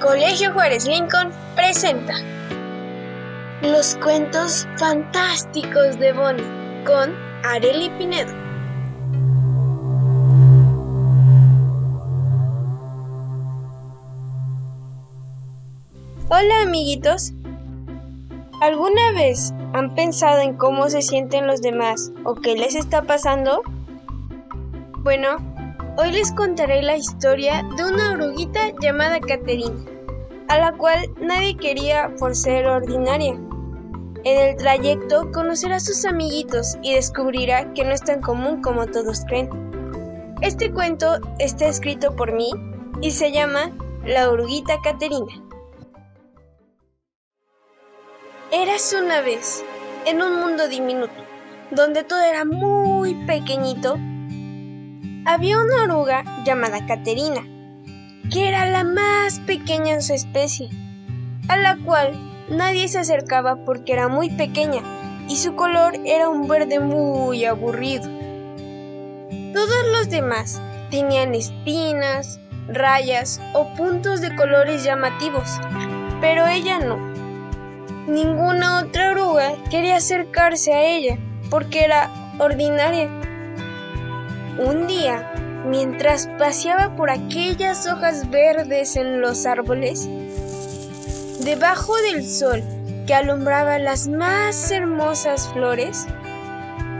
Colegio Juárez Lincoln presenta Los cuentos fantásticos de Bonnie con Areli Pinedo. Hola amiguitos. ¿Alguna vez han pensado en cómo se sienten los demás o qué les está pasando? Bueno, Hoy les contaré la historia de una oruguita llamada Caterina, a la cual nadie quería por ser ordinaria. En el trayecto conocerá a sus amiguitos y descubrirá que no es tan común como todos creen. Este cuento está escrito por mí y se llama La oruguita Caterina. Eras una vez, en un mundo diminuto, donde todo era muy pequeñito había una oruga llamada Caterina, que era la más pequeña en su especie, a la cual nadie se acercaba porque era muy pequeña y su color era un verde muy aburrido. Todos los demás tenían espinas, rayas o puntos de colores llamativos, pero ella no. Ninguna otra oruga quería acercarse a ella porque era ordinaria un día, mientras paseaba por aquellas hojas verdes en los árboles, debajo del sol que alumbraba las más hermosas flores,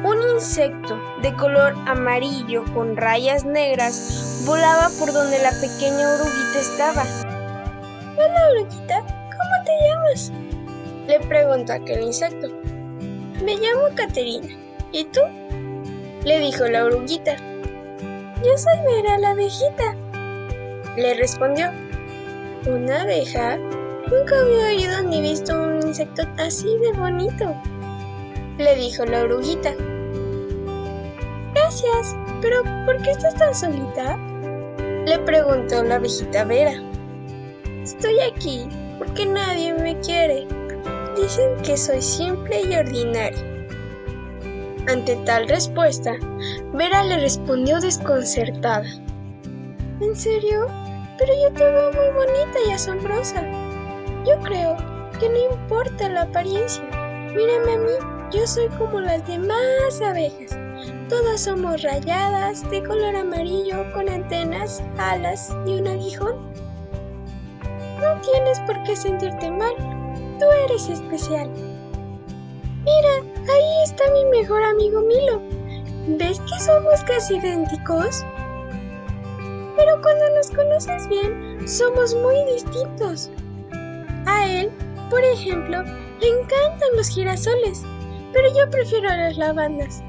un insecto de color amarillo con rayas negras volaba por donde la pequeña oruguita estaba. Hola, oruguita, ¿cómo te llamas? Le preguntó aquel insecto. Me llamo Caterina. ¿Y tú? Le dijo la oruguita. Yo soy Vera la abejita. Le respondió. ¿Una abeja? Nunca había oído ni visto un insecto así de bonito. Le dijo la oruguita. Gracias, pero ¿por qué estás tan solita? Le preguntó la abejita Vera. Estoy aquí porque nadie me quiere. Dicen que soy simple y ordinaria. Ante tal respuesta, Vera le respondió desconcertada. ¿En serio? Pero yo te veo muy bonita y asombrosa. Yo creo que no importa la apariencia. Mírame a mí, yo soy como las demás abejas. Todas somos rayadas, de color amarillo, con antenas, alas y un aguijón. No tienes por qué sentirte mal. Tú eres especial. Mira, ahí está mi mejor amigo Milo. ¿Ves que somos casi idénticos? Pero cuando nos conoces bien, somos muy distintos. A él, por ejemplo, le encantan los girasoles, pero yo prefiero las lavandas.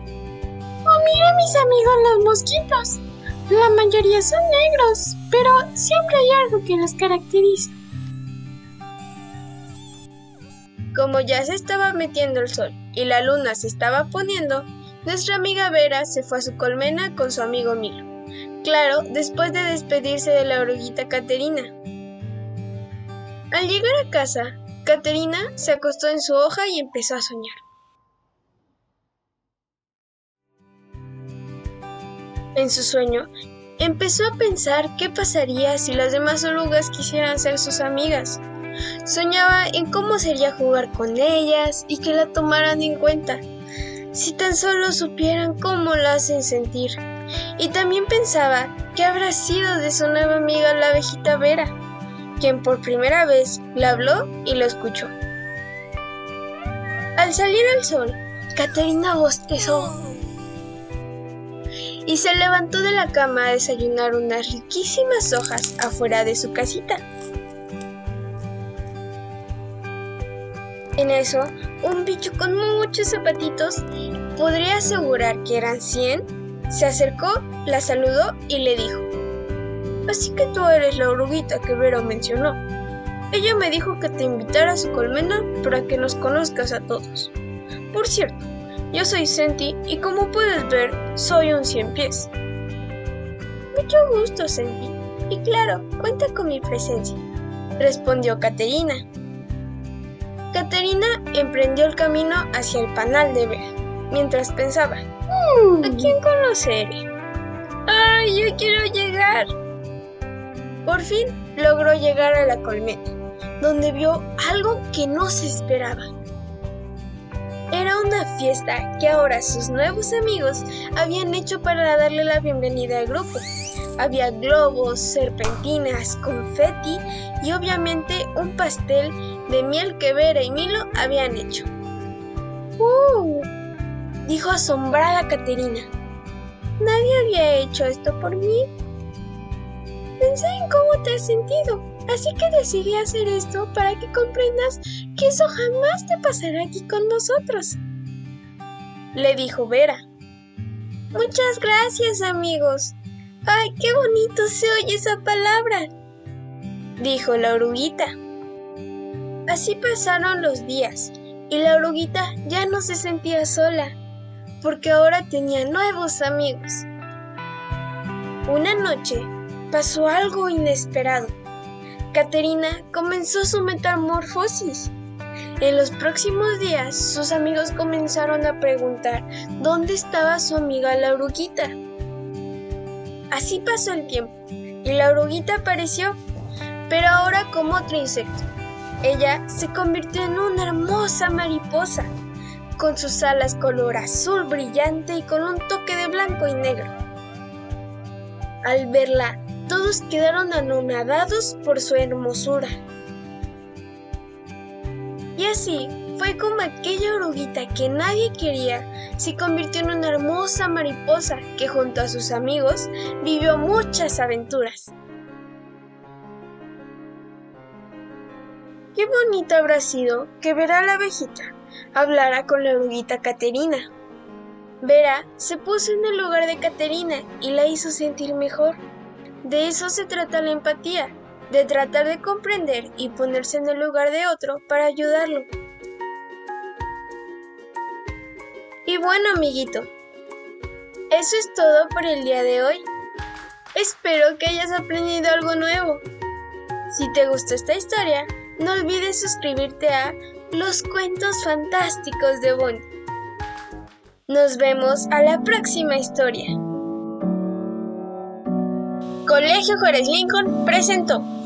Oh, mira mis amigos los mosquitos. La mayoría son negros, pero siempre hay algo que los caracteriza. Como ya se estaba metiendo el sol y la luna se estaba poniendo, nuestra amiga Vera se fue a su colmena con su amigo Milo. Claro, después de despedirse de la oruguita Caterina. Al llegar a casa, Caterina se acostó en su hoja y empezó a soñar. En su sueño, empezó a pensar qué pasaría si las demás orugas quisieran ser sus amigas. Soñaba en cómo sería jugar con ellas y que la tomaran en cuenta. Si tan solo supieran cómo la hacen sentir. Y también pensaba que habrá sido de su nueva amiga la abejita Vera, quien por primera vez la habló y lo escuchó. Al salir el sol, Caterina bostezó y se levantó de la cama a desayunar unas riquísimas hojas afuera de su casita. En eso, un bicho con muchos zapatitos, podría asegurar que eran 100, se acercó, la saludó y le dijo, Así que tú eres la oruguita que Vero mencionó. Ella me dijo que te invitara a su colmena para que nos conozcas a todos. Por cierto, yo soy Senti y como puedes ver, soy un cien pies. Mucho gusto, Senti. Y claro, cuenta con mi presencia, respondió Caterina. Caterina emprendió el camino hacia el panal de Vera, mientras pensaba, ¿a quién conoceré? ¡Ay, yo quiero llegar! Por fin logró llegar a la colmena, donde vio algo que no se esperaba. Era una fiesta que ahora sus nuevos amigos habían hecho para darle la bienvenida al grupo. Había globos, serpentinas, confeti y obviamente un pastel de miel que Vera y Milo habían hecho. ¡Uh! dijo asombrada Caterina. Nadie había hecho esto por mí. Pensé en cómo te has sentido, así que decidí hacer esto para que comprendas que eso jamás te pasará aquí con nosotros. Le dijo Vera. Muchas gracias, amigos. ¡Ay, qué bonito se oye esa palabra! Dijo la oruguita. Así pasaron los días y la oruguita ya no se sentía sola, porque ahora tenía nuevos amigos. Una noche pasó algo inesperado. Caterina comenzó su metamorfosis. En los próximos días, sus amigos comenzaron a preguntar dónde estaba su amiga la oruguita. Así pasó el tiempo y la oruguita apareció, pero ahora como otro insecto. Ella se convirtió en una hermosa mariposa, con sus alas color azul brillante y con un toque de blanco y negro. Al verla, todos quedaron anonadados por su hermosura. Y así fue como aquella oruguita que nadie quería se convirtió en una hermosa mariposa que junto a sus amigos vivió muchas aventuras. Qué bonito habrá sido que Vera la abejita hablara con la oruguita Caterina. Vera se puso en el lugar de Caterina y la hizo sentir mejor. De eso se trata la empatía, de tratar de comprender y ponerse en el lugar de otro para ayudarlo. Y bueno, amiguito, eso es todo por el día de hoy. Espero que hayas aprendido algo nuevo. Si te gustó esta historia, no olvides suscribirte a Los Cuentos Fantásticos de Bonnie. Nos vemos a la próxima historia. Colegio Juárez Lincoln presentó.